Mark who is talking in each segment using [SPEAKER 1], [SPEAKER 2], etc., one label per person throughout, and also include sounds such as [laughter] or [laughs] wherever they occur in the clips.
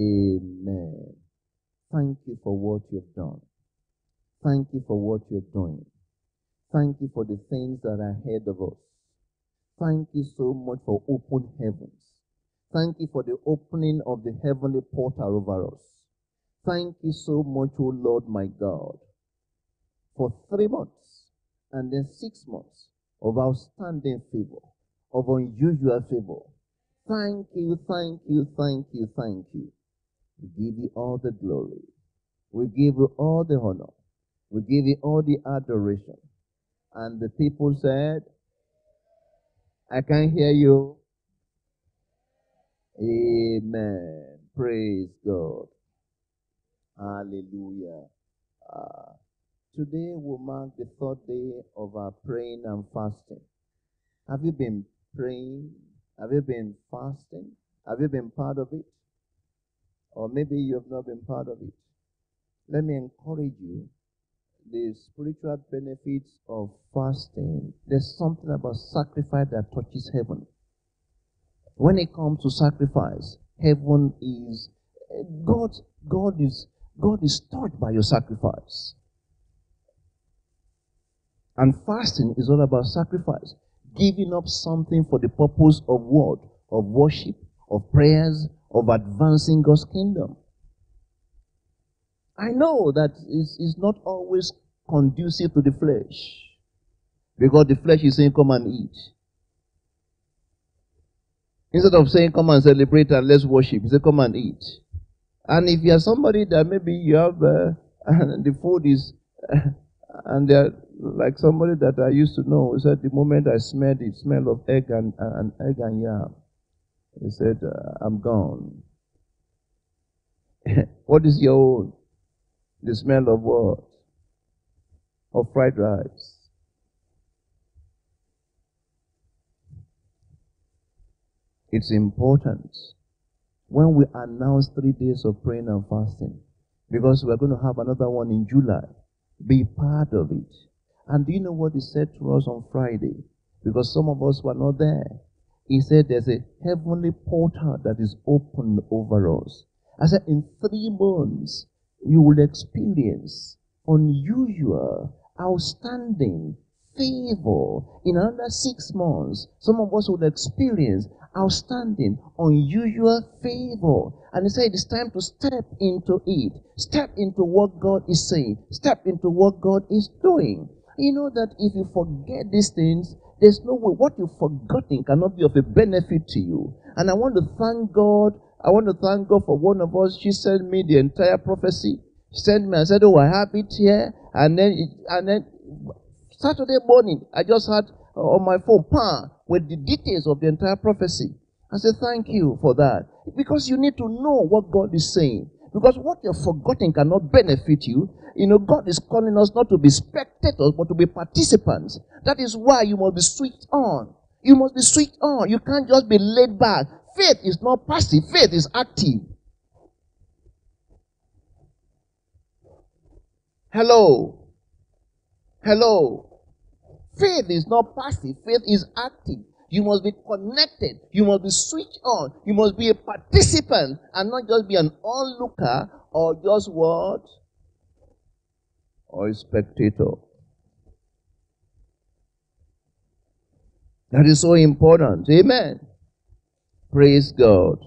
[SPEAKER 1] Amen. Thank you for what you've done. Thank you for what you're doing. Thank you for the things that are ahead of us. Thank you so much for open heavens. Thank you for the opening of the heavenly portal over us. Thank you so much, O Lord my God, for three months and then six months of outstanding favor, of unusual favor. Thank you, thank you, thank you, thank you. We give you all the glory. We give you all the honor. We give you all the adoration. And the people said, I can hear you. Amen. Praise God. Hallelujah. Uh, today will mark the third day of our praying and fasting. Have you been praying? Have you been fasting? Have you been part of it? Or maybe you have not been part of it. Let me encourage you. The spiritual benefits of fasting, there's something about sacrifice that touches heaven. When it comes to sacrifice, heaven is God. God is God is touched by your sacrifice. And fasting is all about sacrifice, giving up something for the purpose of what? Of worship, of prayers, of advancing God's kingdom. I know that it's, it's not always conducive to the flesh. Because the flesh is saying, Come and eat. Instead of saying, Come and celebrate and let's worship, he said, Come and eat. And if you are somebody that maybe you have uh, [laughs] the food is, uh, and they're like somebody that I used to know, said the moment I smelled the smell of egg and, and egg and yam, he said, uh, I'm gone. [laughs] what is your? The smell of what? Of fried rice. It's important when we announce three days of praying and fasting, because we're going to have another one in July. Be part of it. And do you know what he said to us on Friday? Because some of us were not there. He said there's a heavenly portal that is open over us. I said, in three months, you will experience unusual, outstanding favor. In another six months, some of us will experience outstanding, unusual favor. And he said it's time to step into it. Step into what God is saying. Step into what God is doing. You know that if you forget these things, there's no way what you've forgotten cannot be of a benefit to you. And I want to thank God. I want to thank God for one of us. She sent me the entire prophecy. She sent me and said, Oh, I have it here. And then, and then Saturday morning, I just had uh, on my phone, pan, with the details of the entire prophecy. I said, Thank you for that. Because you need to know what God is saying. Because what you're forgotten cannot benefit you. You know, God is calling us not to be spectators, but to be participants. That is why you must be switched on. You must be switched on. You can't just be laid back. Faith is not passive, faith is active. Hello. Hello. Faith is not passive, faith is active. You must be connected. You must be switched on. You must be a participant and not just be an onlooker or just what? Or a spectator. That is so important. Amen. Praise God.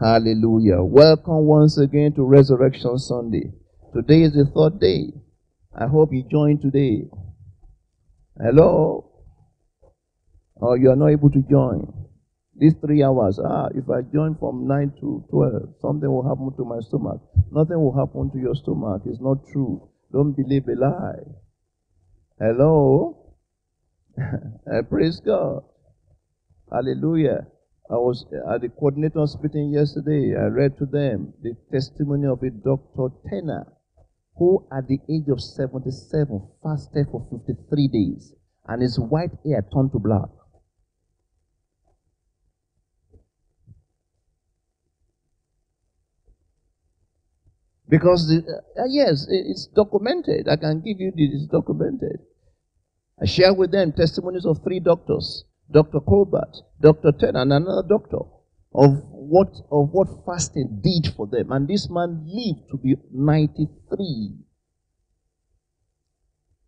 [SPEAKER 1] Hallelujah. Welcome once again to Resurrection Sunday. Today is the third day. I hope you joined today. Hello? Or you are not able to join. These three hours, ah, if I join from 9 to 12, something will happen to my stomach. Nothing will happen to your stomach. It's not true. Don't believe a lie. Hello? [laughs] Eh, praise God. Hallelujah. I was at the coordinator's meeting yesterday. I read to them the testimony of a Dr. Tenor who at the age of 77 fasted for 53 days and his white hair turned to black. Because, the, uh, yes, it's documented. I can give you this, it's documented. I share with them testimonies of three doctors Dr. Colbert, Dr. Ten, and another doctor of what of what fasting did for them. And this man lived to be 93.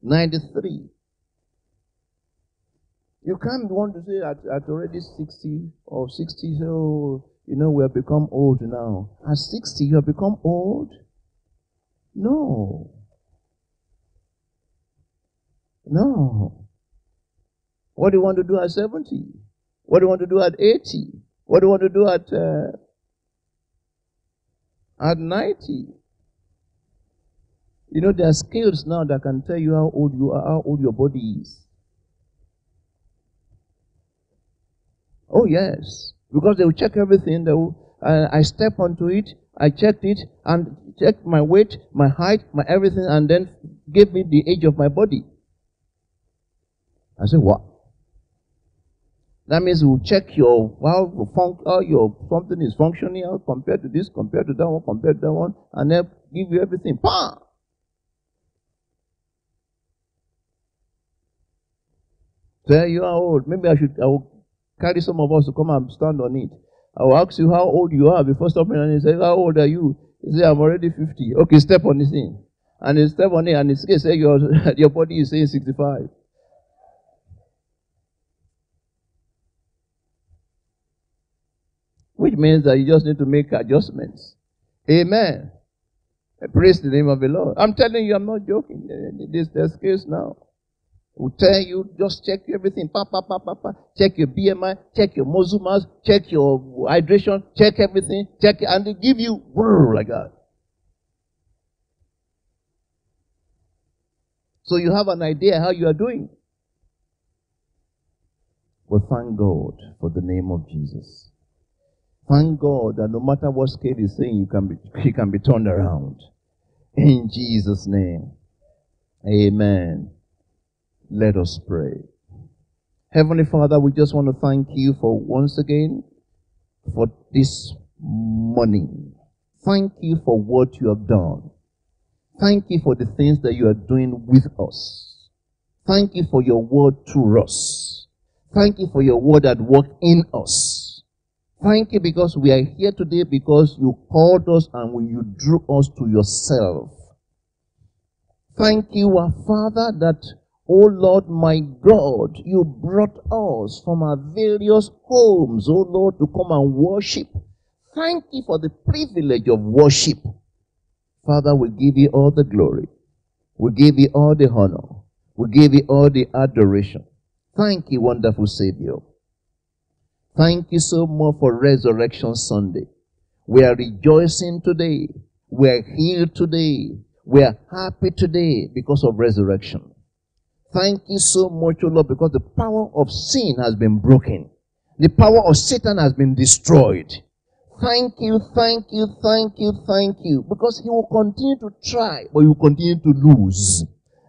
[SPEAKER 1] 93. You can't want to say at, at already 60 or 60, so, you know, we have become old now. At 60, you have become old? No. No. What do you want to do at 70? What do you want to do at 80? What do you want to do at, uh, at 90? You know, there are scales now that can tell you how old you are, how old your body is. Oh, yes. Because they will check everything. They will, uh, I step onto it, I checked it, and checked my weight, my height, my everything, and then gave me the age of my body. I said, what? That means we'll check your how, how your something is functioning how compared to this, compared to that one, compared to that one, and then give you everything. Bam! There you are old. Maybe I should I will carry some of us to come and stand on it. I will ask you how old you are before stopping and he say, How old are you? He say, I'm already 50. Okay, step on this thing. And he step on it and he say your [laughs] your body is saying 65. Which means that you just need to make adjustments. Amen. I Praise the name of the Lord. I'm telling you, I'm not joking. This is case now. We'll tell you, just check everything. Pa, pa, pa, pa, pa. Check your BMI, check your muscle mass, check your hydration, check everything, check it, and they give you whirr, like that. So you have an idea how you are doing. Well, thank God for the name of Jesus. Thank God that no matter what scale is saying, you can be, you can be turned around. In Jesus' name. Amen. Let us pray. Heavenly Father, we just want to thank you for once again for this morning. Thank you for what you have done. Thank you for the things that you are doing with us. Thank you for your word to us. Thank you for your word at work in us. Thank you because we are here today because you called us and you drew us to yourself. Thank you, our Father, that, oh Lord, my God, you brought us from our various homes, O Lord, to come and worship. Thank you for the privilege of worship. Father, we give you all the glory. We give you all the honor. We give you all the adoration. Thank you, wonderful Savior. Thank you so much for Resurrection Sunday. We are rejoicing today. We are healed today. We are happy today because of resurrection. Thank you so much, O Lord, because the power of sin has been broken. The power of Satan has been destroyed. Thank you, thank you, thank you, thank you. Because he will continue to try, but he will continue to lose.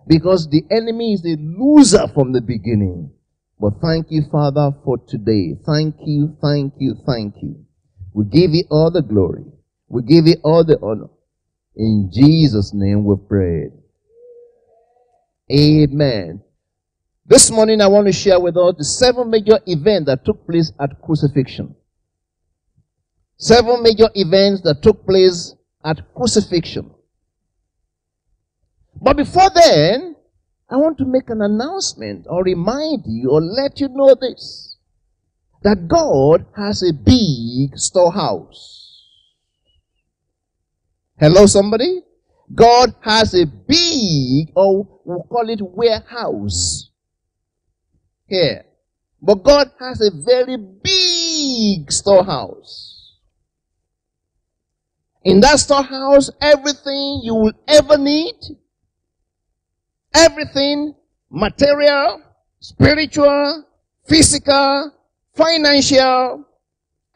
[SPEAKER 1] Because the enemy is a loser from the beginning. But thank you, Father, for today. Thank you, thank you, thank you. We give you all the glory. We give you all the honor. In Jesus' name we pray. Amen. This morning I want to share with us the seven major events that took place at crucifixion. Seven major events that took place at crucifixion. But before then, I want to make an announcement or remind you or let you know this that God has a big storehouse. Hello, somebody? God has a big, or we'll call it warehouse here. But God has a very big storehouse. In that storehouse, everything you will ever need Everything material, spiritual, physical, financial,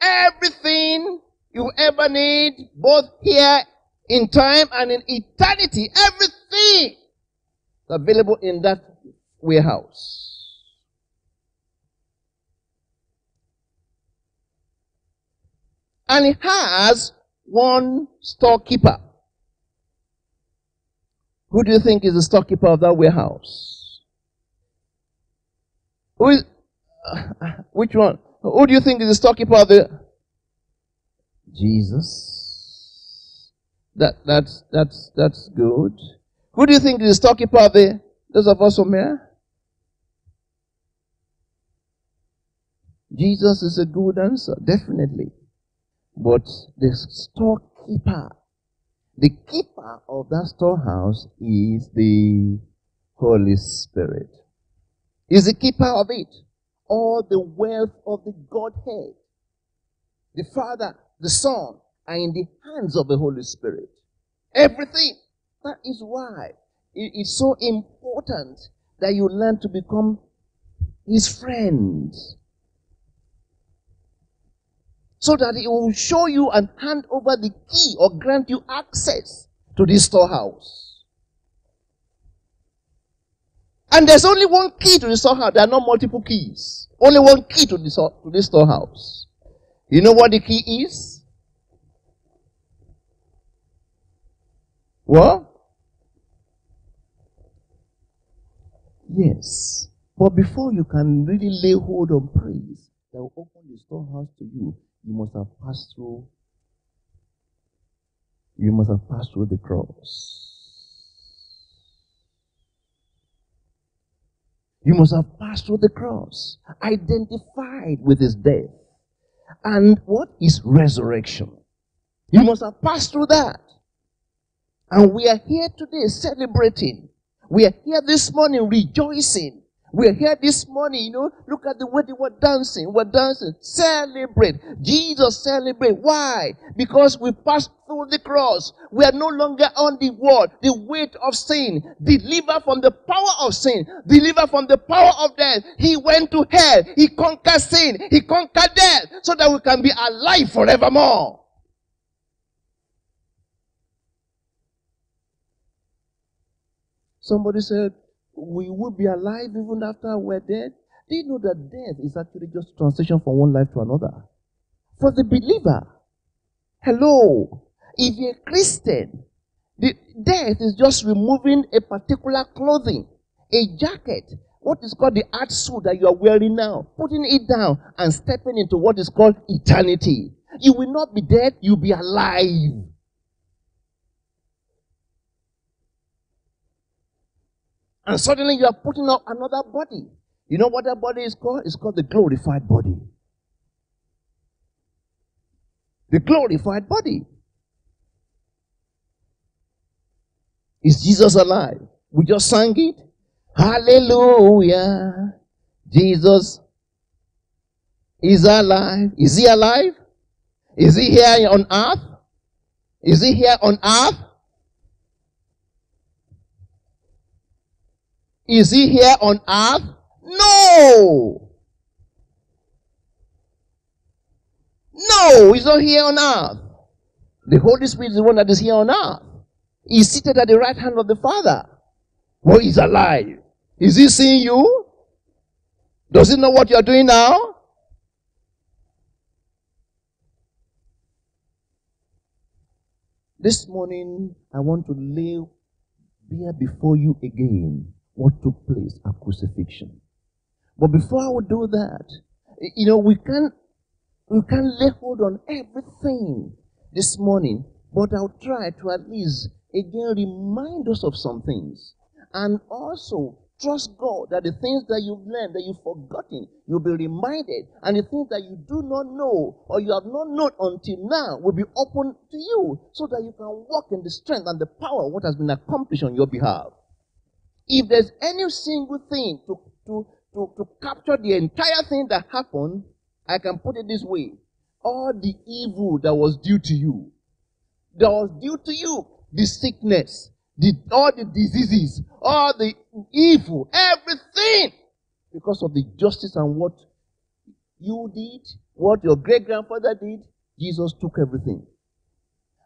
[SPEAKER 1] everything you ever need, both here in time and in eternity, everything available in that warehouse. And it has one storekeeper. Who do you think is the storekeeper of that warehouse? Who is, uh, which one? Who do you think is the storekeeper of the, Jesus. That, that's, that's, that's good. Who do you think is the storekeeper there? Those of us from here? Jesus is a good answer, definitely. But the storekeeper, the keeper of that storehouse is the Holy Spirit. Is the keeper of it. All the wealth of the Godhead, the Father, the Son, are in the hands of the Holy Spirit. Everything. That is why it is so important that you learn to become his friends so that he will show you and hand over the key or grant you access to this storehouse. And there's only one key to the storehouse. There are not multiple keys. Only one key to this storehouse. You know what the key is? What? Yes. But before you can really lay hold on praise that will open the storehouse to you, you must have passed through you must have passed through the cross. You must have passed through the cross, identified with his death. And what is resurrection? You must have passed through that. And we are here today celebrating. We are here this morning rejoicing we're here this morning, you know, look at the way they were dancing. We're dancing. Celebrate. Jesus celebrate. Why? Because we passed through the cross. We are no longer on the wall, the weight of sin. Deliver from the power of sin. Deliver from the power of death. He went to hell. He conquered sin. He conquered death so that we can be alive forevermore. Somebody said, we will be alive even after we're dead. You know that death is actually just transition from one life to another? For the believer, hello, if you're a Christian, the death is just removing a particular clothing, a jacket, what is called the art suit that you are wearing now, putting it down and stepping into what is called eternity. You will not be dead, you'll be alive. And suddenly you are putting up another body. You know what that body is called? It's called the glorified body. The glorified body. Is Jesus alive? We just sang it. Hallelujah. Jesus is alive. Is he alive? Is he here on earth? Is he here on earth? Is he here on earth? No. No, he's not here on earth. The Holy Spirit is the one that is here on earth. He's seated at the right hand of the Father. Well, he's alive. Is he seeing you? Does he know what you're doing now? This morning, I want to lay bare before you again what took place at crucifixion. But before I would do that, you know, we can't we can't lay hold on everything this morning, but I'll try to at least again remind us of some things. And also trust God that the things that you've learned, that you've forgotten, you'll be reminded. And the things that you do not know or you have not known until now will be open to you so that you can walk in the strength and the power of what has been accomplished on your behalf. If there's any single thing to, to, to, to capture the entire thing that happened, I can put it this way. All the evil that was due to you, that was due to you, the sickness, the, all the diseases, all the evil, everything, because of the justice and what you did, what your great grandfather did, Jesus took everything.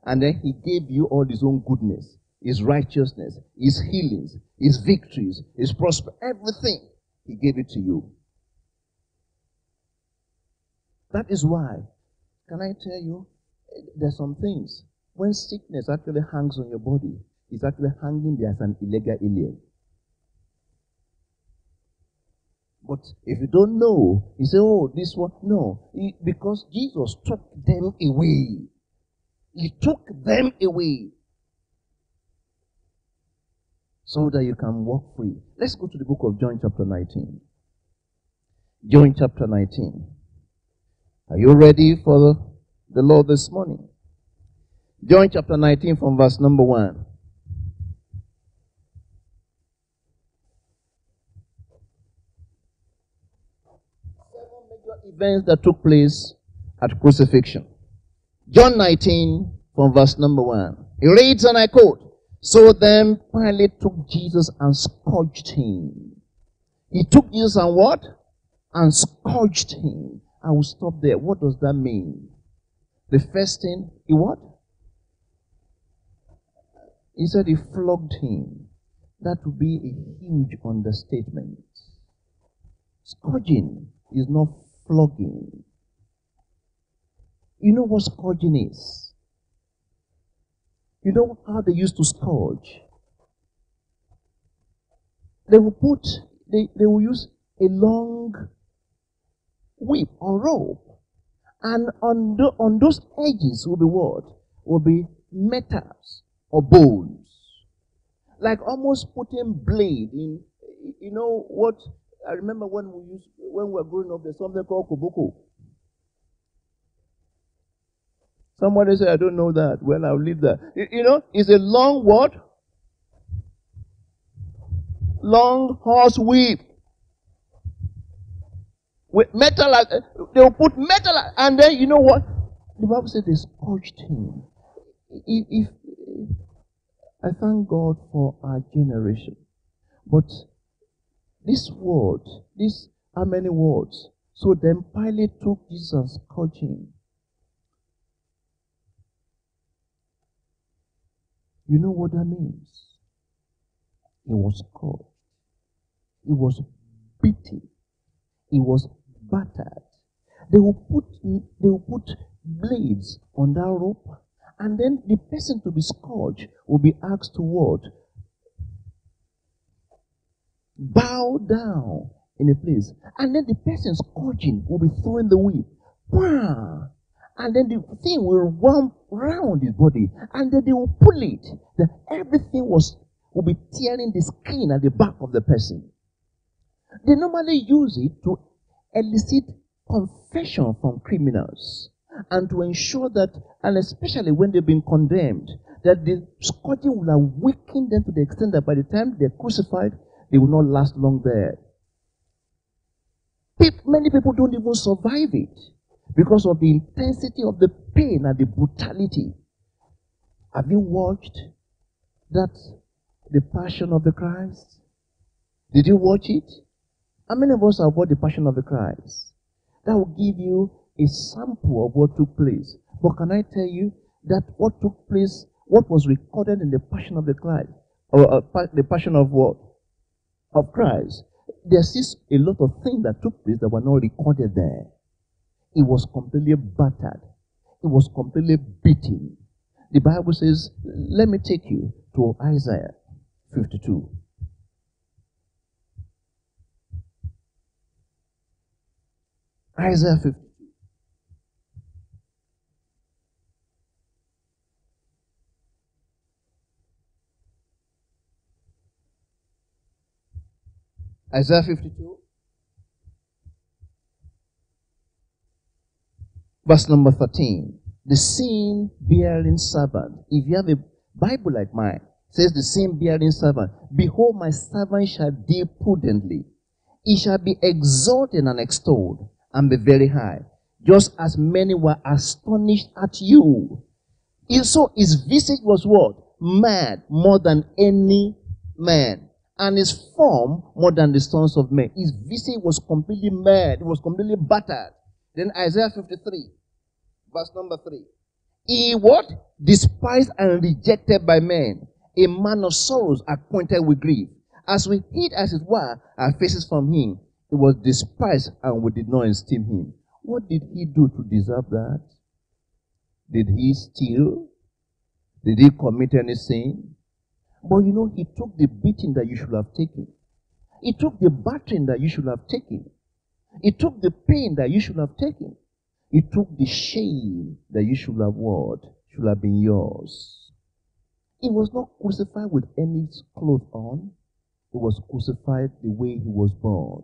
[SPEAKER 1] And then he gave you all his own goodness his righteousness, his healings, his victories, his prosper, everything. He gave it to you. That is why, can I tell you, there's some things. When sickness actually hangs on your body, it's actually hanging there as an illegal alien. But if you don't know, you say, oh, this one. No. because Jesus took them away. He took them away so that you can walk free. Let's go to the book of John, chapter 19. John, chapter 19. Are you ready for the, Lord this morning? John, chapter 19, from verse number 1. Seven major events that took place at crucifixion. John 19, from verse number 1. He reads, and I quote, So then Pilate took Jesus and scourged him. He took Jesus and what? And scourged him. I will stop there. What does that mean? The first thing, he what? He said he flogged him. That would be a huge understatement. Scourging is not flogging. You know what scourging is? You know how they used to scourge? They will put, they, they will use a long whip or rope. And on, the, on those edges will be what? Will be metals or bones. Like almost putting blade in, you know what? I remember when we used, when we were growing up, there's something called koboko. Somebody said, I don't know that. Well, I'll leave that. You, you know, it's a long what? Long horse whip. With metal, they will put metal, and then you know what? The Bible said they scorched him. If, if, I thank God for our generation. But this word, this, how many words? So then Pilate took Jesus and scourged him. You know what that means? He was caught. He was beaten. He was battered. They will put they will put blades on that rope, and then the person to be scourged will be asked to what? Bow down in a place. And then the person scourging will be throwing the whip. And then the thing will run round his body, and then they will pull it. That everything was will be tearing the skin at the back of the person. They normally use it to elicit confession from criminals and to ensure that, and especially when they've been condemned, that the scourging will awaken them to the extent that by the time they're crucified, they will not last long there. Many people don't even survive it because of the intensity of the pain and the brutality. Have you watched that the Passion of the Christ? Did you watch it? How many of us have watched the Passion of the Christ? That will give you a sample of what took place. But can I tell you that what took place, what was recorded in the Passion of the Christ, or uh, the Passion of what? Of Christ. There's a lot of things that took place that were not recorded there. He was completely battered. He was completely beaten. The Bible says, let me take you to Isaiah 52. Isaiah 52. Isaiah 52. Verse number 13. The sin bearing servant. If you have a Bible like mine, says the sin bearing servant, Behold, my servant shall deal prudently. He shall be exalted and extolled and be very high, just as many were astonished at you. And So his visage was what? Mad more than any man. And his form more than the sons of men. His visage was completely mad. It was completely battered. Then Isaiah 53. Verse number three. He what? Despised and rejected by men. A man of sorrows acquainted with grief. As we hid as it were our faces from him, he was despised and we did not esteem him. What did he do to deserve that? Did he steal? Did he commit any sin? But you know, he took the beating that you should have taken. He took the battering that you should have taken. He took the pain that you should have taken. He took the shame that you should have what? should have been yours. He was not crucified with any cloth on. He was crucified the way he was born.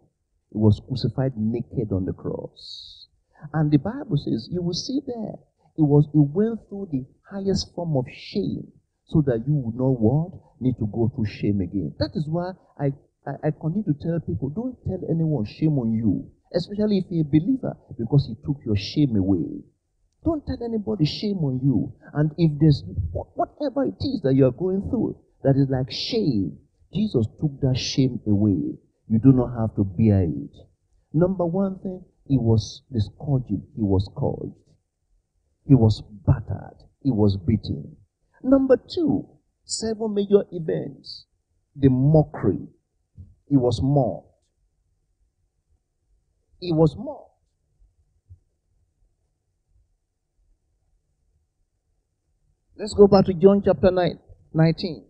[SPEAKER 1] He was crucified naked on the cross. And the Bible says, you will see there, it was it went through the highest form of shame so that you would not what? Need to go through shame again. That is why I, I, I continue to tell people, don't tell anyone shame on you, especially if you're a believer, because he took your shame away. Don't tell anybody shame on you. And if there's whatever it is that you are going through that is like shame, Jesus took that shame away. You do not have to bear it. Number one thing, he was discouraged. He was scourged. He was battered. He was beaten. Number two, seven major events. The mockery. He was mocked. He was more. Let's go back to John chapter 9, 19.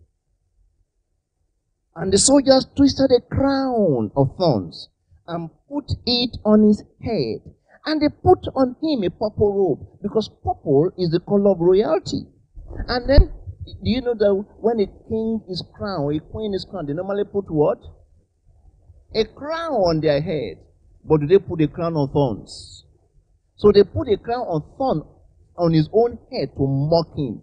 [SPEAKER 1] And the soldiers twisted a crown of thorns and put it on his head. And they put on him a purple robe because purple is the color of royalty. And then, do you know that when a king is crowned, a queen is crowned, they normally put what? A crown on their head. But do they put a crown on thorns? So they put a crown on thorn on his own head to mock him.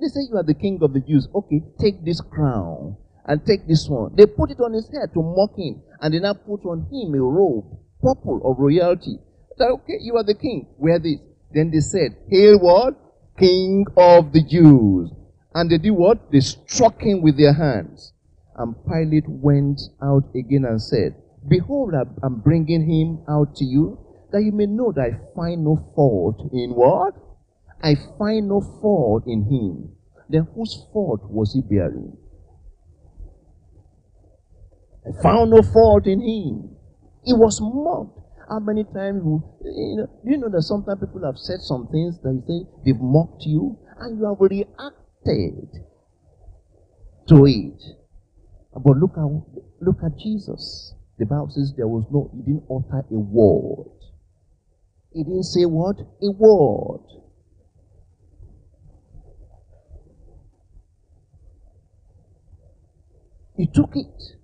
[SPEAKER 1] They say you are the king of the Jews. Okay, take this crown and take this one. They put it on his head to mock him, and they now put on him a robe, purple of royalty. That okay, you are the king. Wear this. Then they said, Hail what? King of the Jews. And they did what? They struck him with their hands. And Pilate went out again and said, Behold, I'm bringing him out to you, that you may know that I find no fault in what? I find no fault in him. Then whose fault was he bearing? I found no fault in him. He was mocked. How many times, you know, you know that sometimes people have said some things that you say they've mocked you and you have reacted to it. But look at, look at Jesus. The Bible says there was no, he didn't utter a word. He didn't say what? A word. He took it.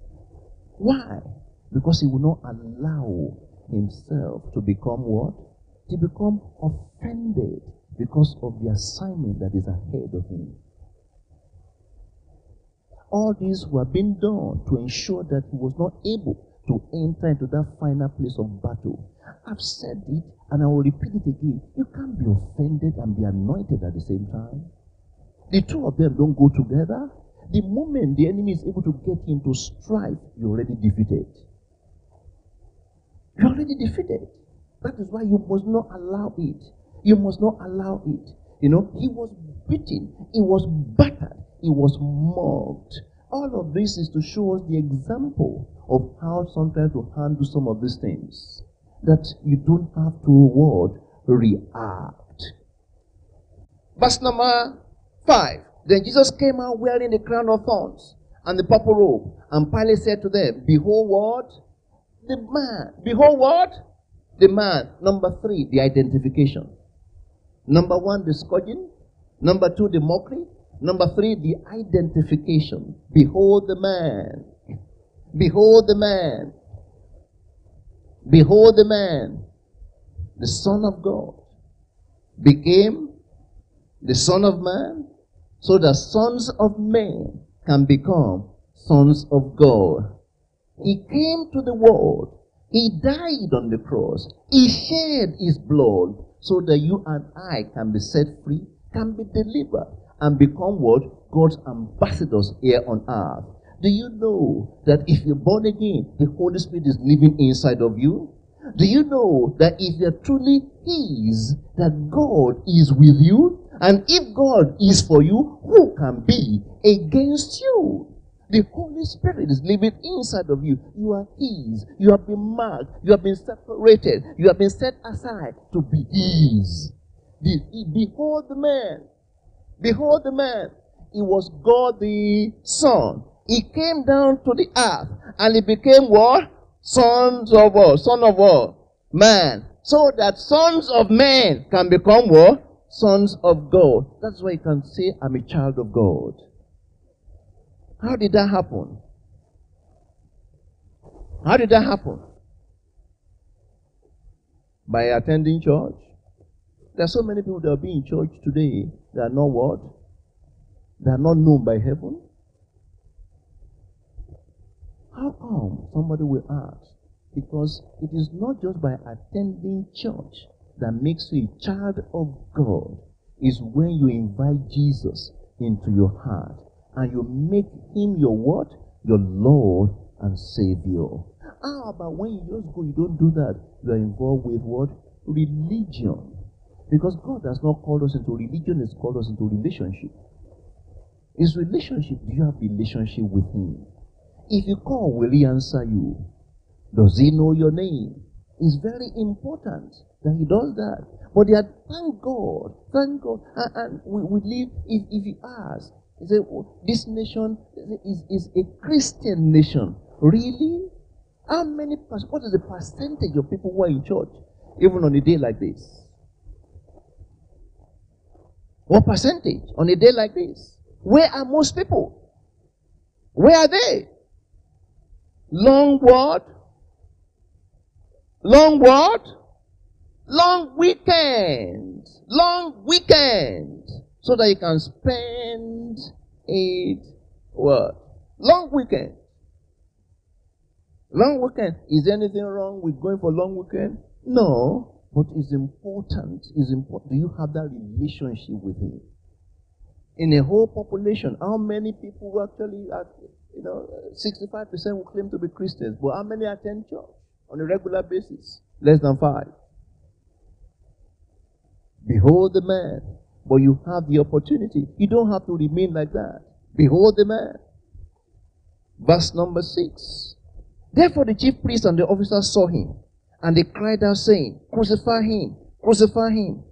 [SPEAKER 1] Why? Because he would not allow himself to become what? To become offended because of the assignment that is ahead of him. All these were being done to ensure that he was not able to enter into that final place of battle. I've said it and I will repeat it again. You can't be offended and be anointed at the same time. The two of them don't go together. The moment the enemy is able to get into strife, you're already defeated. You're already defeated. That is why you must not allow it. You must not allow it. You know, he was beaten, he was battered, he was mocked. All of this is to show us the example of how sometimes to handle some of these things. That you don't have to what? React. Verse number 5. Then Jesus came out wearing the crown of thorns and the purple robe. And Pilate said to them, Behold what? The man. Behold what? The man. Number three, the identification. Number one, the scourging. Number two, the mockery. Number three, the identification. Behold the man. Behold the man. Behold the man. The Son of God became the Son of Man so that sons of men can become sons of God. He came to the world. He died on the cross. He shed his blood so that you and I can be set free, can be delivered, and become what? God's ambassadors here on earth. Do you know that if you're born again, the Holy Spirit is living inside of you? Do you know that if you're truly His, that God is with you? And if God is for you, who can be against you? The Holy Spirit is living inside of you. You are His. You have been marked. You have been separated. You have been set aside to be His. Behold the man. Behold the man. He was God the Son. He came down to the earth and he became what? Sons of what? Son of what? Man. So that sons of men can become what? sons of God. That's why you can say, I'm a child of God. How did that happen? How did that happen? By attending church. There are so many people that are being in church today that are not what? They are not known by heaven. How come? Somebody will ask. Because it is not just by attending church that makes you a child of God. It's when you invite Jesus into your heart and you make him your what? Your Lord and Savior. How about when you just go, you don't do that? You are involved with what? Religion. Because God has not called us into religion, He's called us into relationship. His relationship, do you have relationship with Him? If you call, will He answer you? Does He know your name? It's very important that He does that. But are, thank God, thank God. And, and we, we live, if, if you ask, he said, oh, this nation is, is a Christian nation. Really? How many, what is the percentage of people who are in church, even on a day like this? What percentage on a day like this? Where are most people? Where are they? Long what? Long what? Long weekend, Long weekend, So that you can spend it what? Long weekend. Long weekend. Is anything wrong with going for long weekend? No. But it's important, is important. Do you have that relationship with Him? In a whole population, how many people actually, are, you know, 65% will claim to be Christians, but how many attend church on a regular basis? Less than five. Behold the man. But you have the opportunity. You don't have to remain like that. Behold the man. Verse number six. Therefore the chief priest and the officers saw him and they cried out, saying, Crucify him, crucify him.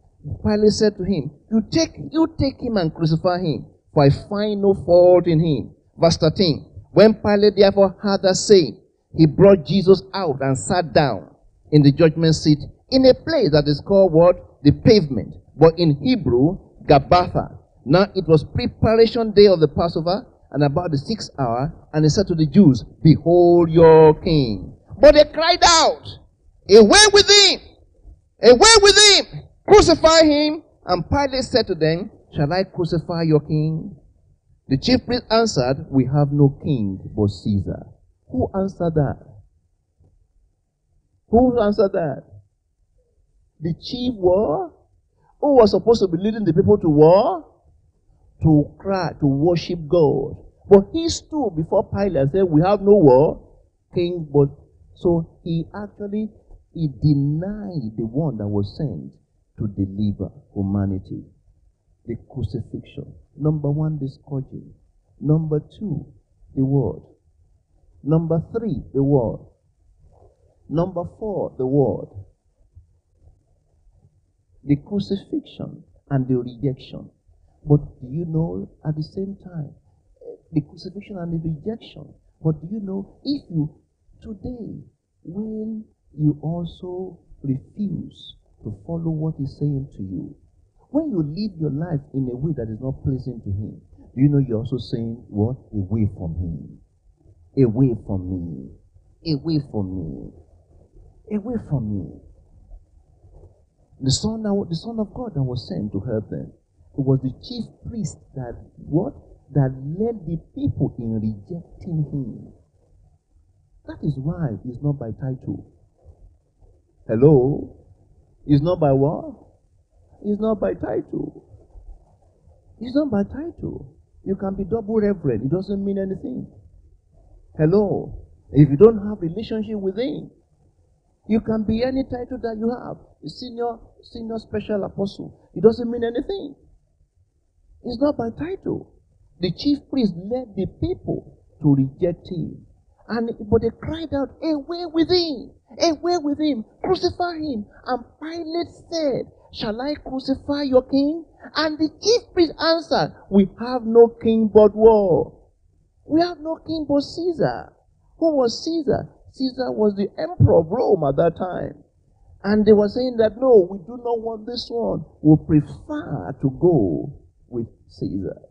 [SPEAKER 1] Pilate said to him, You take, you take him and crucify him, for I find no fault in him. Verse 13. When Pilate therefore heard that saying, he brought Jesus out and sat down in the judgment seat in a place that is called what? The pavement. But in Hebrew, Gabbatha. Now it was preparation day of the Passover and about the sixth hour, and he said to the Jews, Behold your king. But they cried out, Away with him! Away with him! Crucify him! And Pilate said to them, Shall I crucify your king? The chief priest answered, We have no king but Caesar. Who answered that? Who answered that? The chief war? Who was supposed to be leading the people to war? To cry, to worship God. But he stood before Pilate and said, We have no war, king, but so he actually he denied the one that was sent to deliver humanity. The crucifixion. Number one, the scourging. Number two, the word. Number three, the word. Number four, the word. The crucifixion and the rejection. But do you know at the same time, the crucifixion and the rejection. But do you know if you today, when you also refuse to follow what he's saying to you. When you live your life in a way that is not pleasing to him, do you know you're also saying, What? Away from him. Away from me. Away from me. Away from me. The son, that, the son of God that was sent to help them, it was the chief priest that what? That led the people in rejecting him. That is why it's not by title. Hello? It's not by what? It's not by title. It's not by title. You can be double reverend. It doesn't mean anything. Hello? If you don't have relationship with him, you can be any title that you have. Senior, senior special apostle. It doesn't mean anything. It's not by title. The chief priest led the people to reject him. And but they cried out, Away with him! Away with him! Crucify him! And Pilate said, Shall I crucify your king? And the chief priest answered, We have no king but war. We have no king but Caesar. Who was Caesar? Caesar was the emperor of Rome at that time. And they were saying that no, we do not want this one. We prefer to go with Caesar.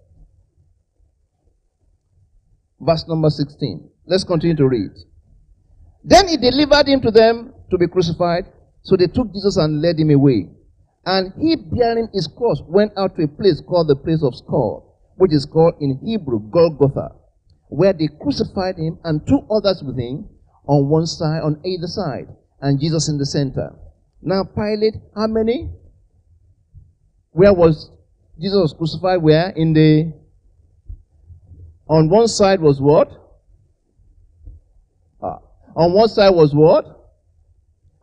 [SPEAKER 1] Verse number 16. Let's continue to read. Then he delivered him to them to be crucified. So they took Jesus and led him away. And he, bearing his cross, went out to a place called the place of skull, which is called in Hebrew Golgotha, where they crucified him and two others with him on one side, on either side, and Jesus in the center. Now Pilate, how many? Where was Jesus crucified? Where? In the on one side was what? On one side was what?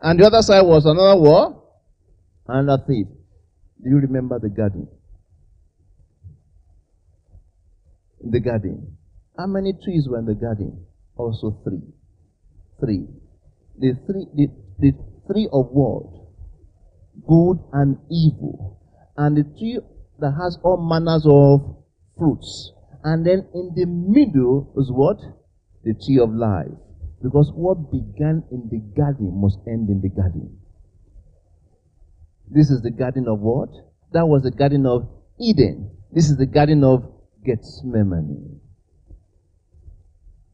[SPEAKER 1] And the other side was another what? Another thief. Do you remember the garden? In the garden. How many trees were in the garden? Also three. Three. The three the, the tree of what? Good and evil. And the tree that has all manners of fruits. And then in the middle is what? The tree of life. Because what began in the garden must end in the garden. This is the garden of what? That was the garden of Eden. This is the garden of Gethsemane.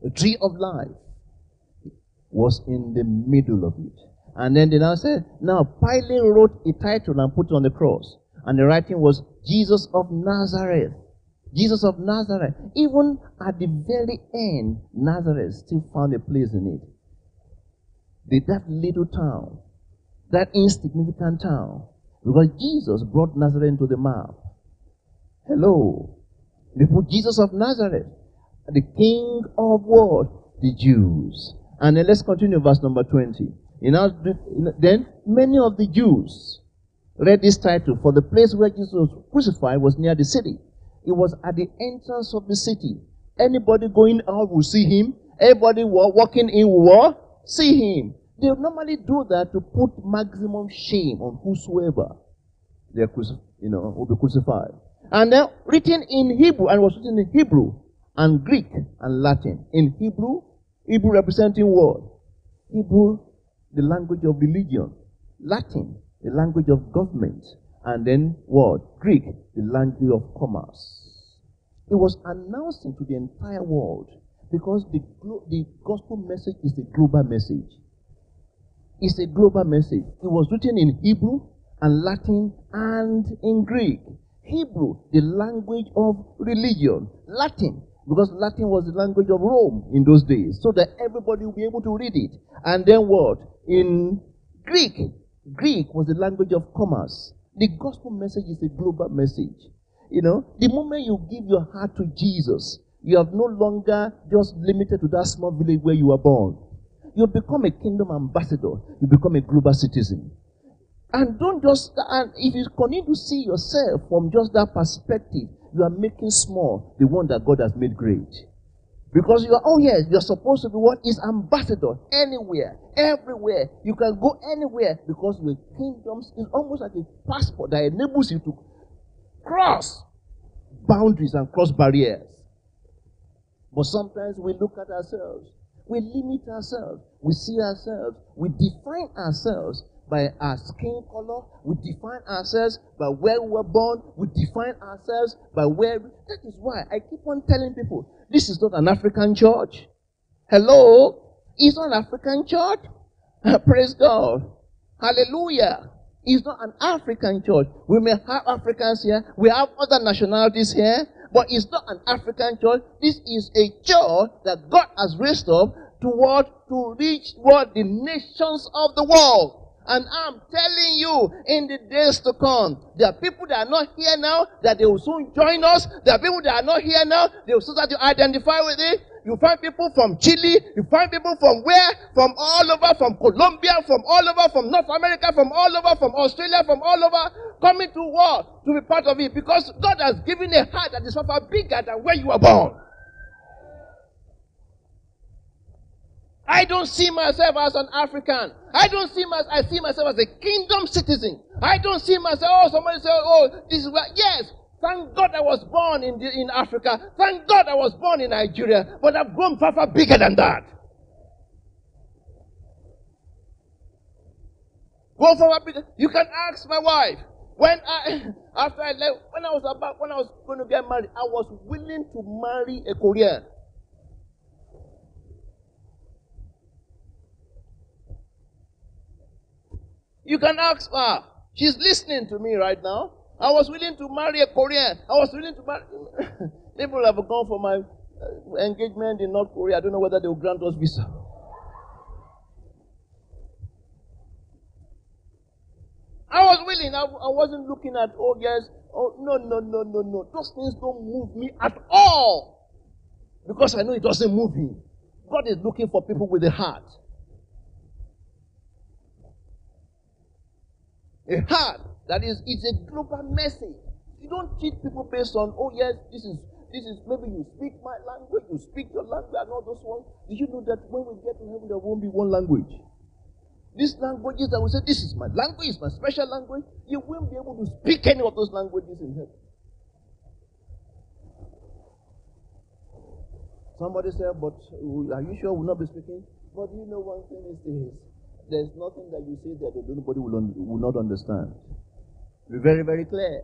[SPEAKER 1] The tree of life was in the middle of it. And then they now said, now Pilate wrote a title and put it on the cross. And the writing was Jesus of Nazareth. Jesus of Nazareth. Even at the very end, Nazareth still found a place in it. The, that little town, that insignificant town, because Jesus brought Nazareth into the map. Hello. They put Jesus of Nazareth, the King of what? The Jews. And then let's continue verse number 20. You know, then many of the Jews read this title, for the place where Jesus was crucified was near the city. It was at the entrance of the city. Anybody going out will see him. Everybody walking in will see him. They normally do that to put maximum shame on whosoever they are you know, will be crucified. And then written in Hebrew, and was written in Hebrew and Greek and Latin. In Hebrew, Hebrew representing what? Hebrew, the language of religion. Latin, the language of government. And then what? Greek, the language of commerce. It was announcing to the entire world because the, the gospel message is a global message. It's a global message. It was written in Hebrew and Latin and in Greek. Hebrew, the language of religion. Latin, because Latin was the language of Rome in those days, so that everybody would be able to read it. And then what? In Greek, Greek was the language of commerce. The gospel message is a global message. You know, the moment you give your heart to Jesus, you have no longer just limited to that small village where you were born. You become a kingdom ambassador. You become a global citizen. And don't just, and if you continue to see yourself from just that perspective, you are making small the one that God has made great. Because you are, oh yes, you're supposed to be what is ambassador anywhere, everywhere. You can go anywhere because the kingdoms is almost like a passport that enables you to cross boundaries and cross barriers. But sometimes we look at ourselves, we limit ourselves, we see ourselves, we define ourselves by our skin color, we define ourselves by where we were born, we define ourselves by where. We, That is why I keep on telling people this is not an African church. Hello? It's not an African church. [laughs] Praise God. Hallelujah. It's not an African church. We may have Africans here, we have other nationalities here, but it's not an African church. This is a church that God has raised up toward to reach what the nations of the world. And I'm telling you, in the days to come, there are people that are not here now, that they will soon join us. There are people that are not here now, they will soon start to identify with it. You find people from Chile, you find people from where? From all over, from Colombia, from all over, from North America, from all over, from Australia, from all over, coming to war to be part of it. Because God has given a heart that is far bigger than where you were born. I don't see myself as an African. I don't see myself, I see myself as a kingdom citizen. I don't see myself, oh, somebody say, oh, this is what, yes, thank God I was born in, the, in Africa. Thank God I was born in Nigeria. But I've grown far, far bigger than that. Go for application. You can ask my wife. When I, [laughs] after I left, when I was about, when I was going to get married, I was willing to marry a Korean. You can ask her. She's listening to me right now. I was willing to marry a Korean. I was willing to marry. [laughs] People have gone for my uh, engagement in North Korea. I don't know whether they will grant us visa. I was willing. I, I wasn't looking at, oh, yes. Oh, no, no, no, no, no. Those things don't move me at all. Because I know it doesn't move him. God is looking for people with a heart. A heart that is, it's a global message. You don't treat people based on, oh yes, this is, this is, maybe you speak my language, you speak your language and all those ones. Did you know that when we get to heaven, there won't be one language? These languages that we say, this is my language, my special language, you won't be able to speak any of those languages in heaven. Somebody said, but are you sure we'll not be speaking? But you know one thing is this. There's nothing that you say that nobody will, un- will not understand. Be very, very clear.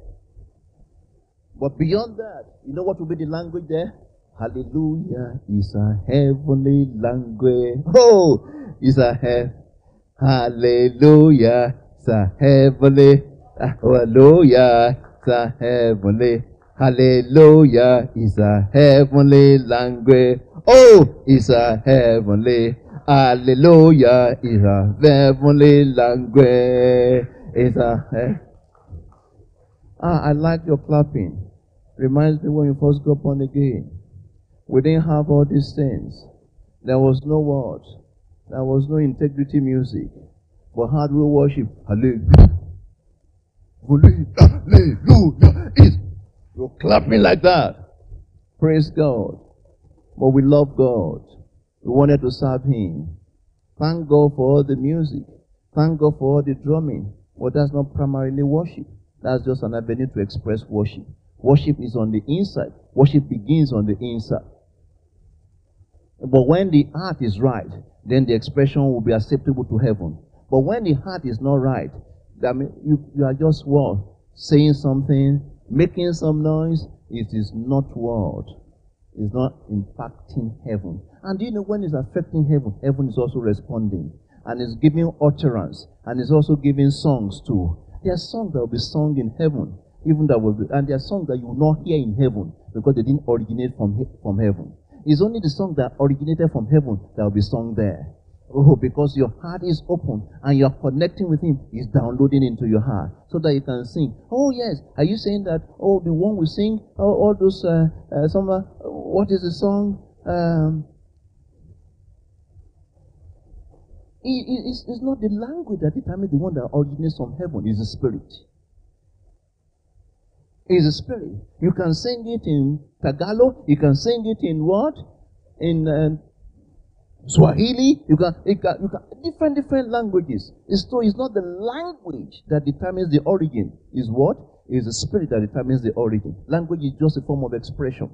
[SPEAKER 1] But beyond that, you know what will be the language there? Hallelujah is a heavenly language. Oh, is a heavenly Hallelujah. It's a heavenly. Hallelujah. It's a heavenly. Hallelujah is a heavenly language. Oh, it's a heavenly. Hallelujah is a heavenly language. It's a. Eh? Ah, I like your clapping. Reminds me when you first got born again. We didn't have all these things. There was no words. There was no integrity music. But how do we worship? Hallelujah. Hallelujah. Is you're clapping like that. Praise God. But we love God. We wanted to serve Him. Thank God for all the music. Thank God for all the drumming. But that's not primarily worship. That's just an avenue to express worship. Worship is on the inside. Worship begins on the inside. But when the heart is right, then the expression will be acceptable to heaven. But when the heart is not right, that mean you, you are just what? Saying something, making some noise. It is not word. It's not impacting heaven. And do you know when it's affecting heaven, heaven is also responding. And it's giving utterance. And it's also giving songs too. There are songs that will be sung in heaven. Even that will be, and there are songs that you will not hear in heaven because they didn't originate from, from heaven. It's only the song that originated from heaven that will be sung there. Oh, because your heart is open and you're connecting with Him, He's downloading into your heart so that you can sing. Oh, yes. Are you saying that, oh, the one we sing, oh, all those, uh, uh, some, uh, what is the song? Um, it, it, it's, it's not the language that determines the one that originates from heaven, it's the spirit is a spirit. You can sing it in Tagalog. You can sing it in what? In uh, Swahili. You can, you can, you can, different, different languages. It's, so it's not the language that determines the origin. Is what? Is the spirit that determines the origin. Language is just a form of expression.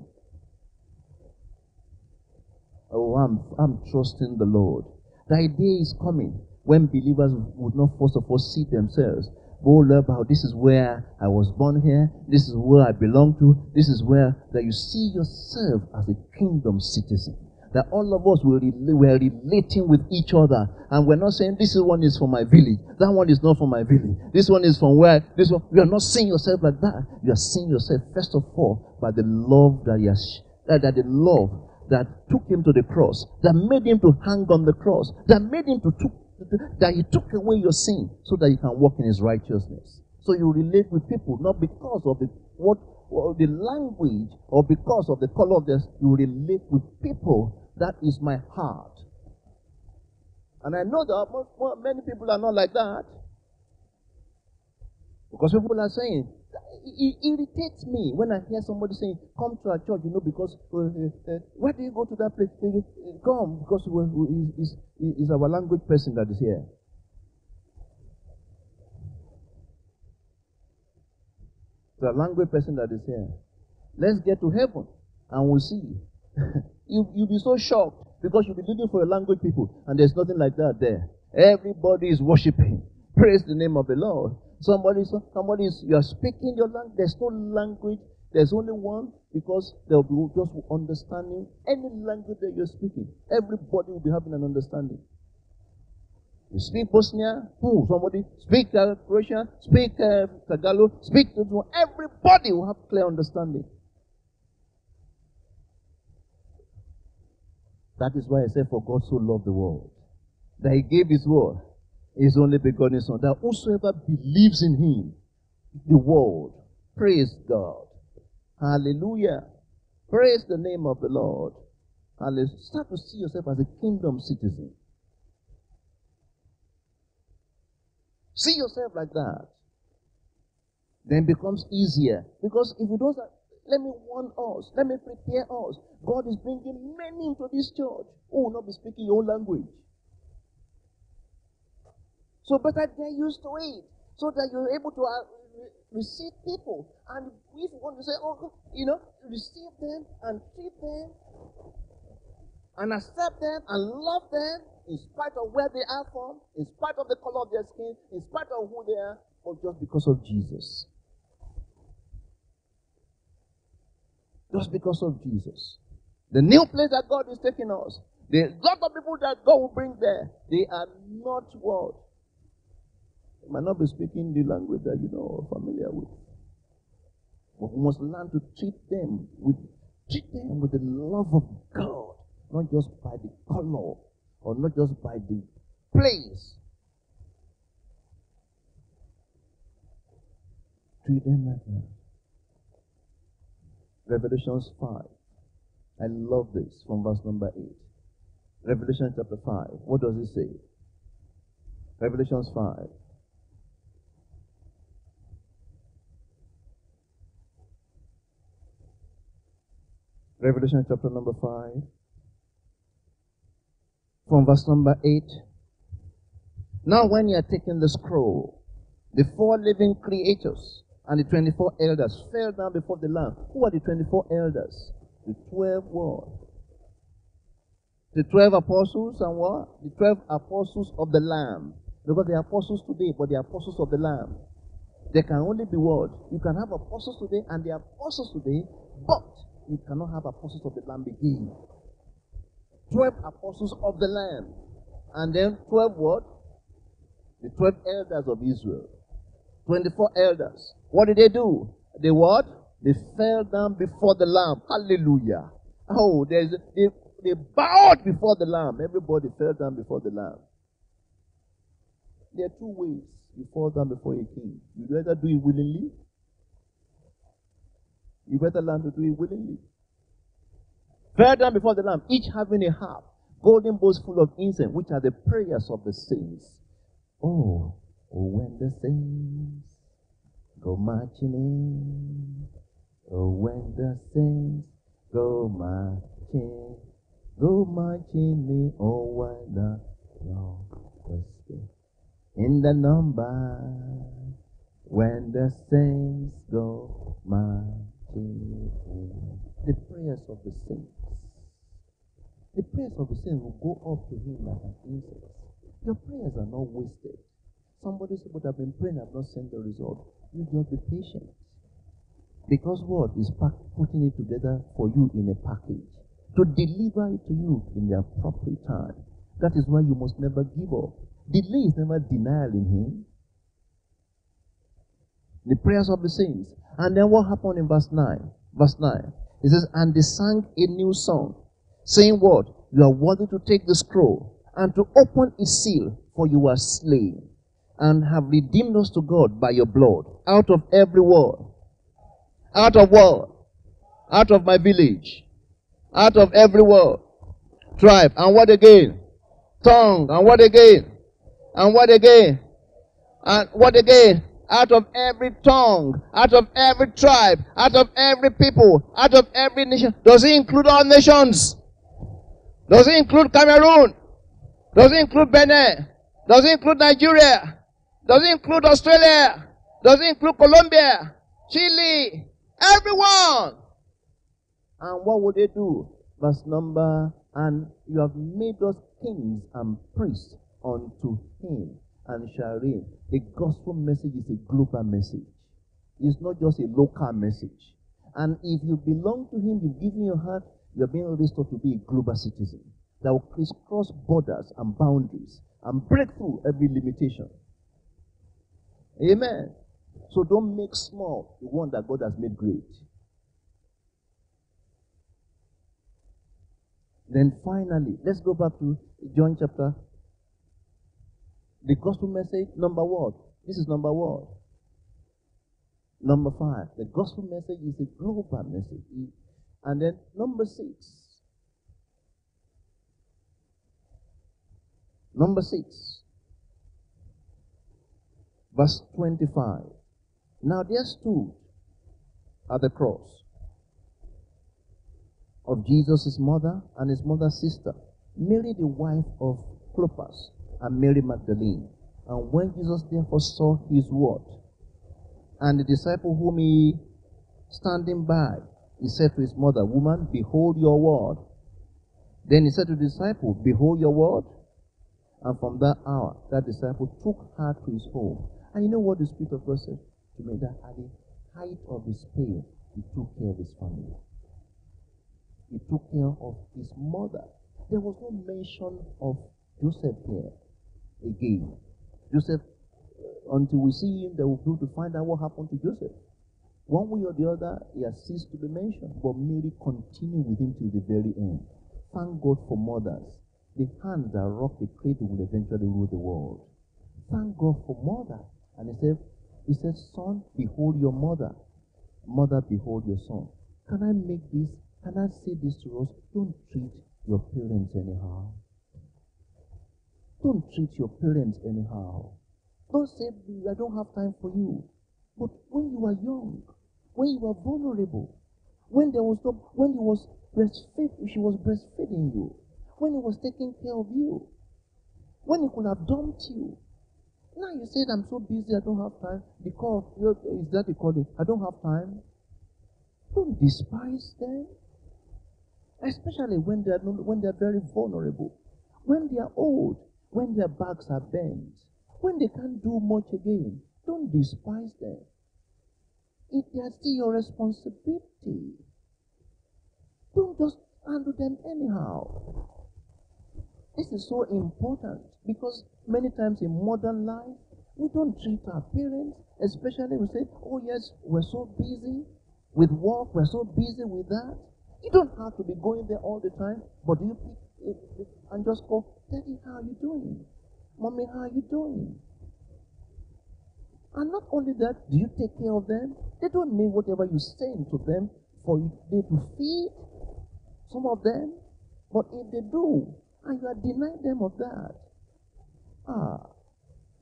[SPEAKER 1] Oh, I'm, I'm trusting the Lord. The day is coming when believers would not first of all see themselves bold about this is where I was born here, this is where I belong to, this is where that you see yourself as a kingdom citizen. That all of us will we're relating with each other, and we're not saying this one is from my village, that one is not from my village, this one is from where this one. You are not seeing yourself like that. You are seeing yourself first of all by the love that he has, that, that the love that took him to the cross, that made him to hang on the cross, that made him to took that he took away your sin so that you can walk in his righteousness. So you relate with people not because of the what or the language or because of the color of this, you relate with people. That is my heart. And I know that many people are not like that. Because people are saying, it irritates me when I hear somebody saying, "Come to our church," you know, because uh, uh, uh why do you go to that place? Come because is is our language person that is here. The language person that is here. Let's get to heaven and we'll see. [laughs] you you'll be so shocked because you'll be looking for a language people and there's nothing like that there. Everybody is worshiping. Praise the name of the Lord. Somebody, somebody is, you are speaking your language. There's no language. There's only one because there will be just understanding any language that you're speaking. Everybody will be having an understanding. You speak Bosnia, who? Somebody speak uh, speak uh, Tagalog, speak everybody will have clear understanding. That is why I say, For God so loved the world, that He gave His word, His only begotten Son, that whosoever believes in Him, the world, praise God. Hallelujah. Praise the name of the Lord. Hallelujah. Start to see yourself as a kingdom citizen. See yourself like that. Then becomes easier. Because if you don't, let me warn us, let me prepare us. God is bringing many into this church who will not be speaking your language. So better get used to it so that you're able to uh, receive people. And if you want to say, oh, you know, receive them and treat them and accept them and love them in spite of where they are from, in spite of the color of their skin, in spite of who they are, or just because of Jesus. Just because of Jesus. The new place that God is taking us, the lot of people that God will bring there, they are not world. They might not be speaking the language that you know or familiar with. But we must learn to treat them with treat them with the love of God, not just by the color or not just by the place. Treat them like that. Revelations 5. I love this from verse number 8. Revelation chapter 5. What does it say? Revelations 5. Revelation chapter number 5 from verse number 8. Now, when you are taking the scroll, the four living creatures and the 24 elders fell down before the Lamb. Who are the 24 elders? The 12 what? The 12 apostles and what? The 12 apostles of the Lamb. Because they are apostles today, but they are apostles of the Lamb. There can only be what? You can have apostles today and they are apostles today, but you cannot have apostles of the Lamb again. 12 apostles of the Lamb. And then 12 what? The 12 elders of Israel. 24 elders. What did they do? They what? They fell down before the Lamb. Hallelujah. Oh, there's, they, they bowed before the Lamb. Everybody fell down before the Lamb. There are two ways you fall down before a king. You better do it willingly. You better learn to do it willingly. Fell down before the Lamb, each having a harp, golden bowls full of incense, which are the prayers of the saints. Oh, oh, when the saints go marching in, oh, when the saints go marching, go marching in, oh, when the Lord was in the number, when the saints go marching in, the prayers of the saints. The prayers of the saints will go up to him like an incense. Your prayers are not wasted. Somebody But I've been praying, I've not seen the result. You just be patient. Because what is putting it together for you in a package to deliver it to you in the appropriate time. That is why you must never give up. Delay is never denial in Him. The prayers of the saints. And then what happened in verse 9? Verse 9. It says, And they sang a new song saying, What? You are worthy to take the scroll and to open its seal, for you are slain and have redeemed us to God by your blood out of every war, out of war, out of my village, out of every war, tribe, and what again? Tongue, and what again? And what again? And what again? Out of every tongue, out of every tribe, out of every people, out of every nation. Does it include all nations? Does it include Cameroon? Does it include Benin? Does it include Nigeria? Does it include Australia? Does it include Colombia? Chile? Everyone! And what would they do? Verse number, and you have made us kings and priests unto him. and shall reign. The gospel message is a global message. It's not just a local message. And if you belong to Him, you've given your heart, you're being restored to be a global citizen that will crisscross borders and boundaries and break through every limitation. Amen. So don't make small the one that God has made great. Then finally, let's go back to John chapter. The gospel message, number one. This is number one. Number five, the gospel message is a global message. And then number six, Number 6, verse 25. Now there stood at the cross of Jesus' mother and his mother's sister, Mary, the wife of Clopas, and Mary Magdalene. And when Jesus therefore saw his word, and the disciple whom he standing by, he said to his mother, Woman, behold your word. Then he said to the disciple, Behold your word. And from that hour, that disciple took her to his home. And you know what the Spirit of God said to me? That at the height of his pain, he took care of his family. He took care of his mother. There was no mention of Joseph here again. Joseph, uh, until we see him, they will be able to find out what happened to Joseph. One way or the other, he has ceased to be mentioned. But Mary continued with him till the very end. Thank God for mothers the hand that rock the cradle will eventually rule the world. Thank God for mother. And he said, he said, son, behold your mother. Mother, behold your son. Can I make this? Can I say this to us? Don't treat your parents anyhow. Don't treat your parents anyhow. Don't say, I don't have time for you. But when you were young, when you were vulnerable, when there was no, when he was breastfeed, she was breastfeeding you, when he was taking care of you, when he could have dumped you. Now you said, I'm so busy, I don't have time. Because, is that you call it? I don't have time. Don't despise them. Especially when they are, when they are very vulnerable. When they are old. When their backs are bent. When they can't do much again. Don't despise them. It is still your responsibility. Don't just handle them anyhow. This is so important because many times in modern life, we don't treat our parents, especially we say, oh yes, we're so busy with work, we're so busy with that. You don't have to be going there all the time, but do you pick it, and just call, Daddy, how are you doing? Mommy, how are you doing? And not only that, do you take care of them? They don't need whatever you send to them for them to feed some of them. But if they do, and you are denying them of that. Ah,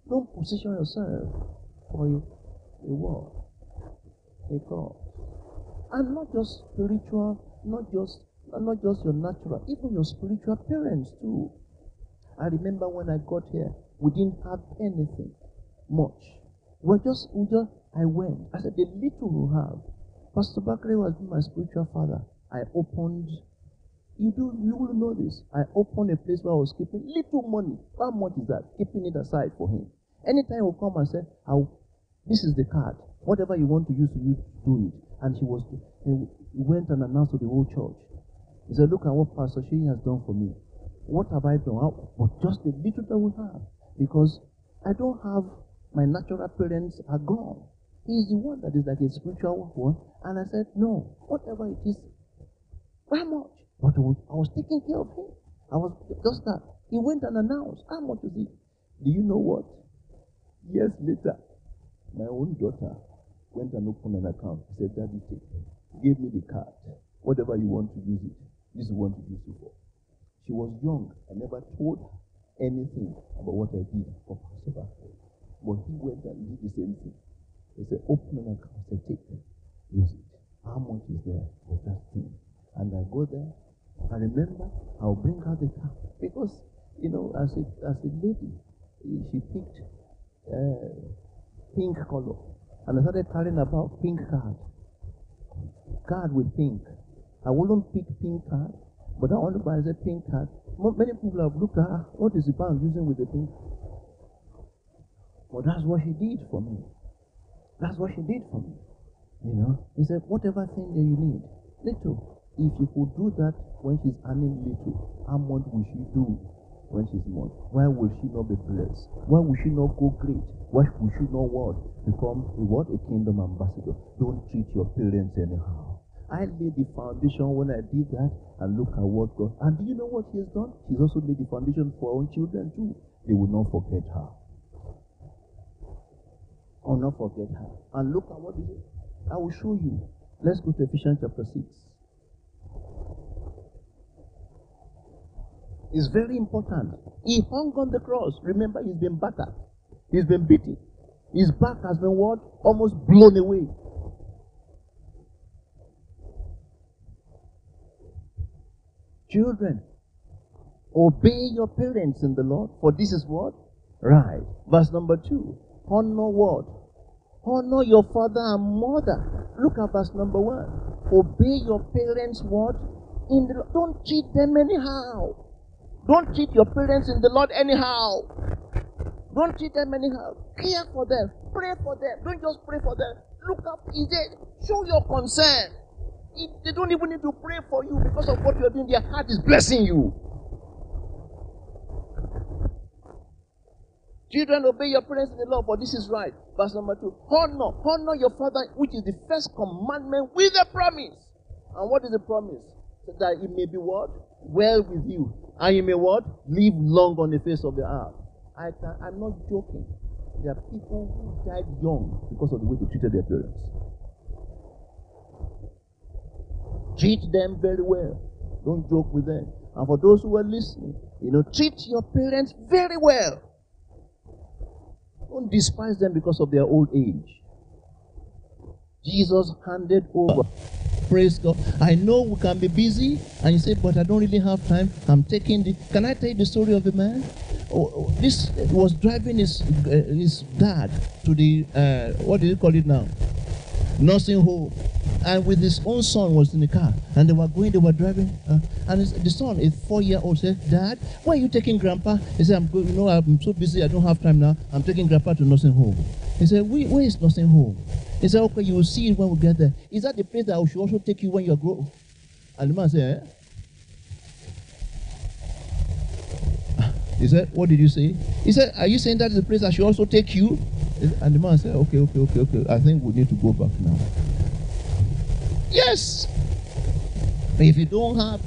[SPEAKER 1] don't position yourself for a, a war, a God. And not just spiritual, not just not just your natural, even your spiritual parents too. I remember when I got here, we didn't have anything much. We just, we just, I went. I said, the little we have. Pastor Bakri was my spiritual father. I opened you do you will know this. I opened a place where I was keeping little money. How much is that? Keeping it aside for him. Anytime he will come and say, I'll, this is the card. Whatever you want to use use, do it. And he was he went and announced to the whole church. He said, Look at what Pastor Sheehy has done for me. What have I done? But just the little that we have. Because I don't have my natural parents are gone. He's the one that is like a spiritual one. And I said, No, whatever it is, how much? But I was taking care of him. I was just that. He went and announced, How much is it? Do you know what? Years later, my own daughter went and opened an account. He said, Daddy, take. it. Give me the card. Whatever you want to use it. This is what to use it for. She was young. I never told her anything about what I did for Pastor But he went and did the same thing. He said, open an account. I said, take. it. Use it. How much is there for that thing? And I go there, I remember I'll bring her the car because you know as a as a lady she picked uh, pink color and I started telling about pink card card with pink I wouldn't pick pink card but I want to buy a pink card many people have looked at her what is the bank using with the pink But that's what she did for me. That's what she did for me. You know, he said, whatever thing that you need, little. If you could do that when she's earning little, how much will she do when she's much? Why will she not be blessed? Why will she not go great? Why will she not what? Become a what? A kingdom ambassador. Don't treat your parents anyhow. I laid the foundation when I did that, and look at what God. And do you know what He has done? He's also laid the foundation for our own children too. They will not forget her. Or not forget her. And look at what is it? I will show you. Let's go to Ephesians chapter 6. It's very important. He hung on the cross. Remember, he's been battered. He's been beaten. His back has been what? Almost blown away. Children, obey your parents in the Lord, for this is what? Right. Verse number two. Honor what? Honor your father and mother. Look at verse number one. Obey your parents what? In the don't cheat them anyhow. Don't cheat your parents in the Lord anyhow. Don't cheat them anyhow. Care for them. Pray for them. Don't just pray for them. Look up. Is it? Show your concern. If they don't even need to pray for you because of what you're doing. Their heart is blessing you. Children, obey your parents in the Lord, for this is right. Verse number two. Honor, honor your father, which is the first commandment with a promise. And what is the promise? That it may be what? Well with you. And you may what? Live long on the face of the earth. I can, I'm not joking. There are people who died young because of the way they treated their parents. Treat them very well. Don't joke with them. And for those who are listening, you know, treat your parents very well. Don't despise them because of their old age. Jesus handed over. Praise God. I know we can be busy, and you say, but I don't really have time. I'm taking the. Can I tell you the story of a man? Oh, oh this was driving his uh, his dad to the uh, what do you call it now? Nursing home and with his own son was in the car and they were going they were driving uh, and his, the son is four year old said dad why are you taking grandpa he said i'm you know i'm so busy i don't have time now i'm taking grandpa to nursing home he said where, where is nursing home he said okay you will see it when we get there is that the place that i should also take you when you're grown and the man said eh? [laughs] He said, What did you say? He said, Are you saying that is the place I should also take you? And the man said, Okay, okay, okay, okay. I think we need to go back now. Yes. But if you don't have,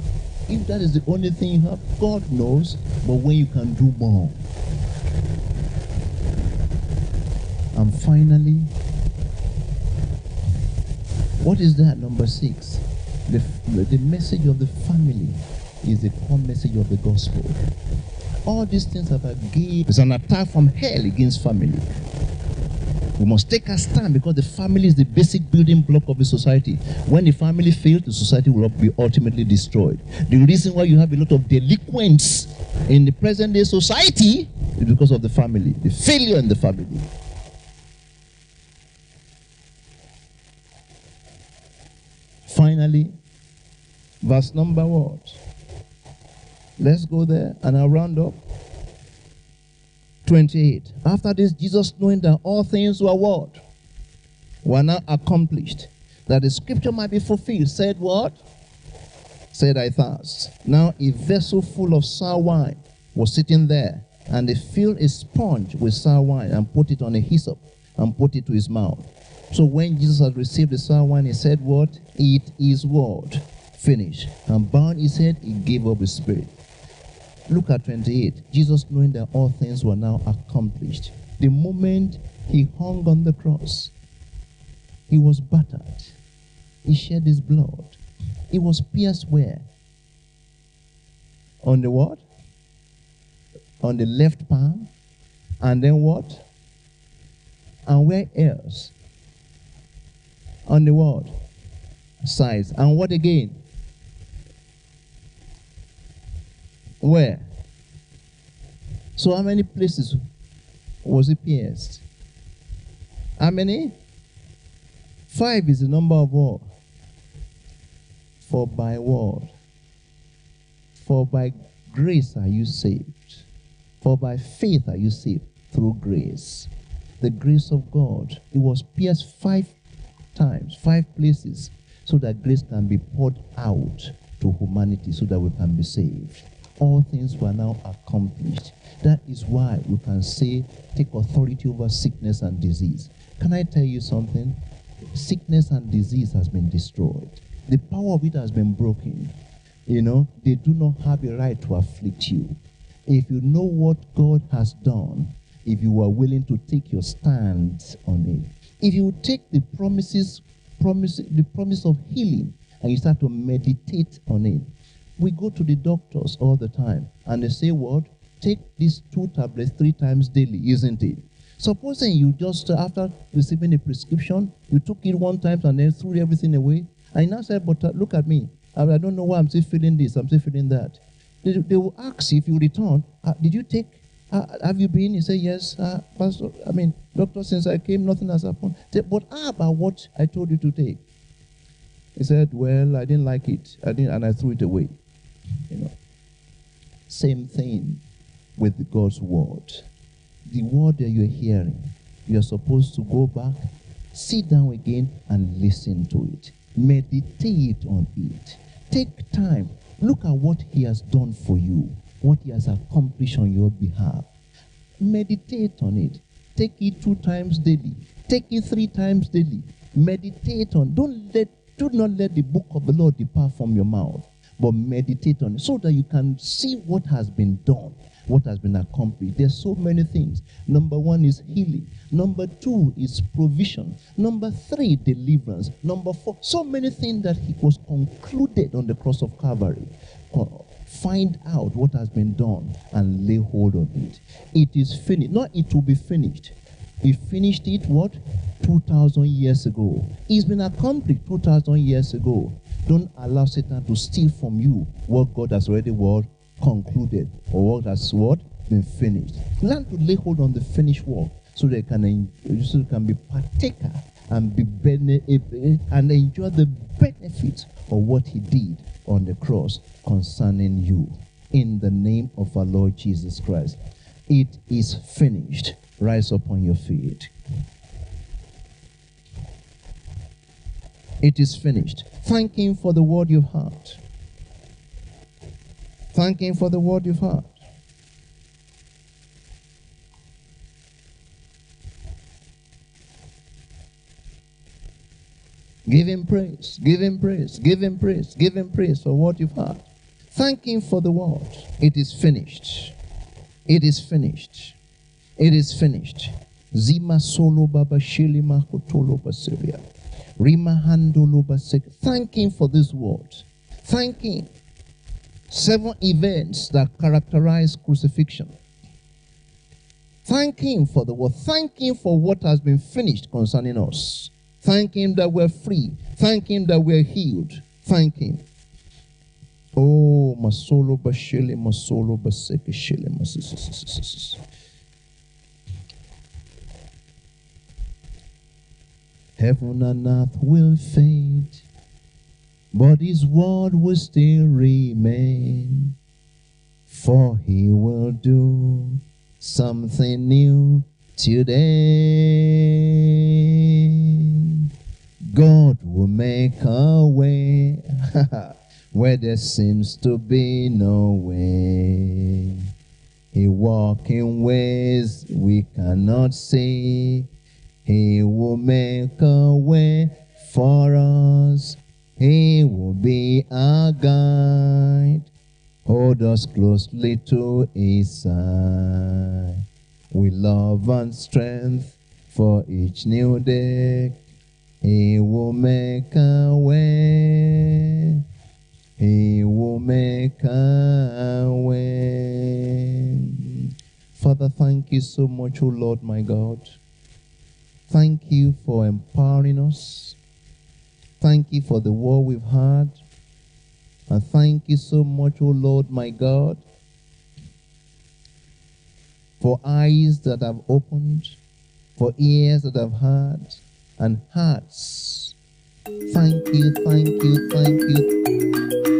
[SPEAKER 1] if that is the only thing you have, God knows, but when you can do more. And finally, what is that? Number six. The, the message of the family is the core message of the gospel. All these things have a gave is an attack from hell against family. We must take a stand because the family is the basic building block of a society. When the family fails, the society will be ultimately destroyed. The reason why you have a lot of delinquents in the present day society is because of the family, the failure in the family. Finally, verse number what? Let's go there and I'll round up. 28. After this, Jesus, knowing that all things were what? Were now accomplished, that the scripture might be fulfilled, said what? Said, I thirst. Now a vessel full of sour wine was sitting there, and they filled a sponge with sour wine and put it on a hyssop and put it to his mouth. So when Jesus had received the sour wine, he said, What? It is what? Finished. And bowing his head, he gave up his spirit. Look at 28. Jesus, knowing that all things were now accomplished, the moment he hung on the cross, he was battered. He shed his blood. He was pierced where? On the what? On the left palm. And then what? And where else? On the what? size. And what again? Where? So how many places was he pierced? How many? Five is the number of what? For by what? For by grace are you saved. For by faith are you saved through grace. the grace of God. It was pierced five times, five places, so that grace can be poured out to humanity so that we can be saved. All things were now accomplished. That is why we can say, take authority over sickness and disease. Can I tell you something? Sickness and disease has been destroyed. The power of it has been broken. You know, they do not have a right to afflict you. If you know what God has done, if you are willing to take your stand on it, if you take the promises, promise, the promise of healing, and you start to meditate on it, we go to the doctors all the time, and they say, "What? Take these two tablets three times daily, isn't it?" Supposing you just after receiving a prescription, you took it one time and then threw everything away, and now said, "But uh, look at me. I, I don't know why I'm still feeling this. I'm still feeling that." They, they will ask if you return, uh, did you take, uh, have you been? He said, yes, uh, Pastor, I mean, doctor, since I came, nothing has happened. Say, but how about what I told you to take? He said, well, I didn't like it, I didn't, and I threw it away. You know, same thing with God's word. The word that you're hearing, you're supposed to go back, sit down again, and listen to it. Meditate on it. Take time Look at what He has done for you, what He has accomplished on your behalf. Meditate on it. Take it two times daily. Take it three times daily. Meditate on. Don't let do not let the book of the Lord depart from your mouth, but meditate on it so that you can see what has been done what has been accomplished. There's so many things. Number one is healing. Number two is provision. Number three, deliverance. Number four, so many things that he was concluded on the cross of Calvary. Find out what has been done and lay hold on it. It is finished. Not it will be finished. He finished it what? 2,000 years ago. It's been accomplished 2,000 years ago. Don't allow Satan to steal from you what God has already worked concluded or what has what been finished. Learn to lay hold on the finished work so they can so they can be partaker and be bene- eh, eh, and enjoy the benefits of what he did on the cross concerning you. In the name of our Lord Jesus Christ, it is finished. Rise up on your feet. It is finished. Thank Him for the word you've heard. Thank Him for the word you've heard. Give Him praise, give Him praise, give Him praise, give Him praise for what you've heard. Thank Him for the word. It is finished. It is finished. It is finished. Zima solo baba shili makotolo basiria. Rima handolo basik. Thank Him for this word. Thank Him seven events that characterize crucifixion. Thank Him for the word. Thank Him for what has been finished concerning us. Thank Him that we're free. Thank Him that we're healed. Thank Him. Oh, masolo bashile, masolo baseke Heaven and earth will fade but his word will still remain. For he will do something new today. God will make a way [laughs] where there seems to be no way. He walks in ways we cannot see. He will make a way for us he will be our guide. Hold us closely to his side. With love and strength for each new day. He will make a way. He will make a way. Father, thank you so much, O oh Lord my God. Thank you for empowering us. Thank you for the war we've had. And thank you so much, O oh Lord, my God, for eyes that have opened, for ears that have heard, and hearts. Thank you, thank you, thank you.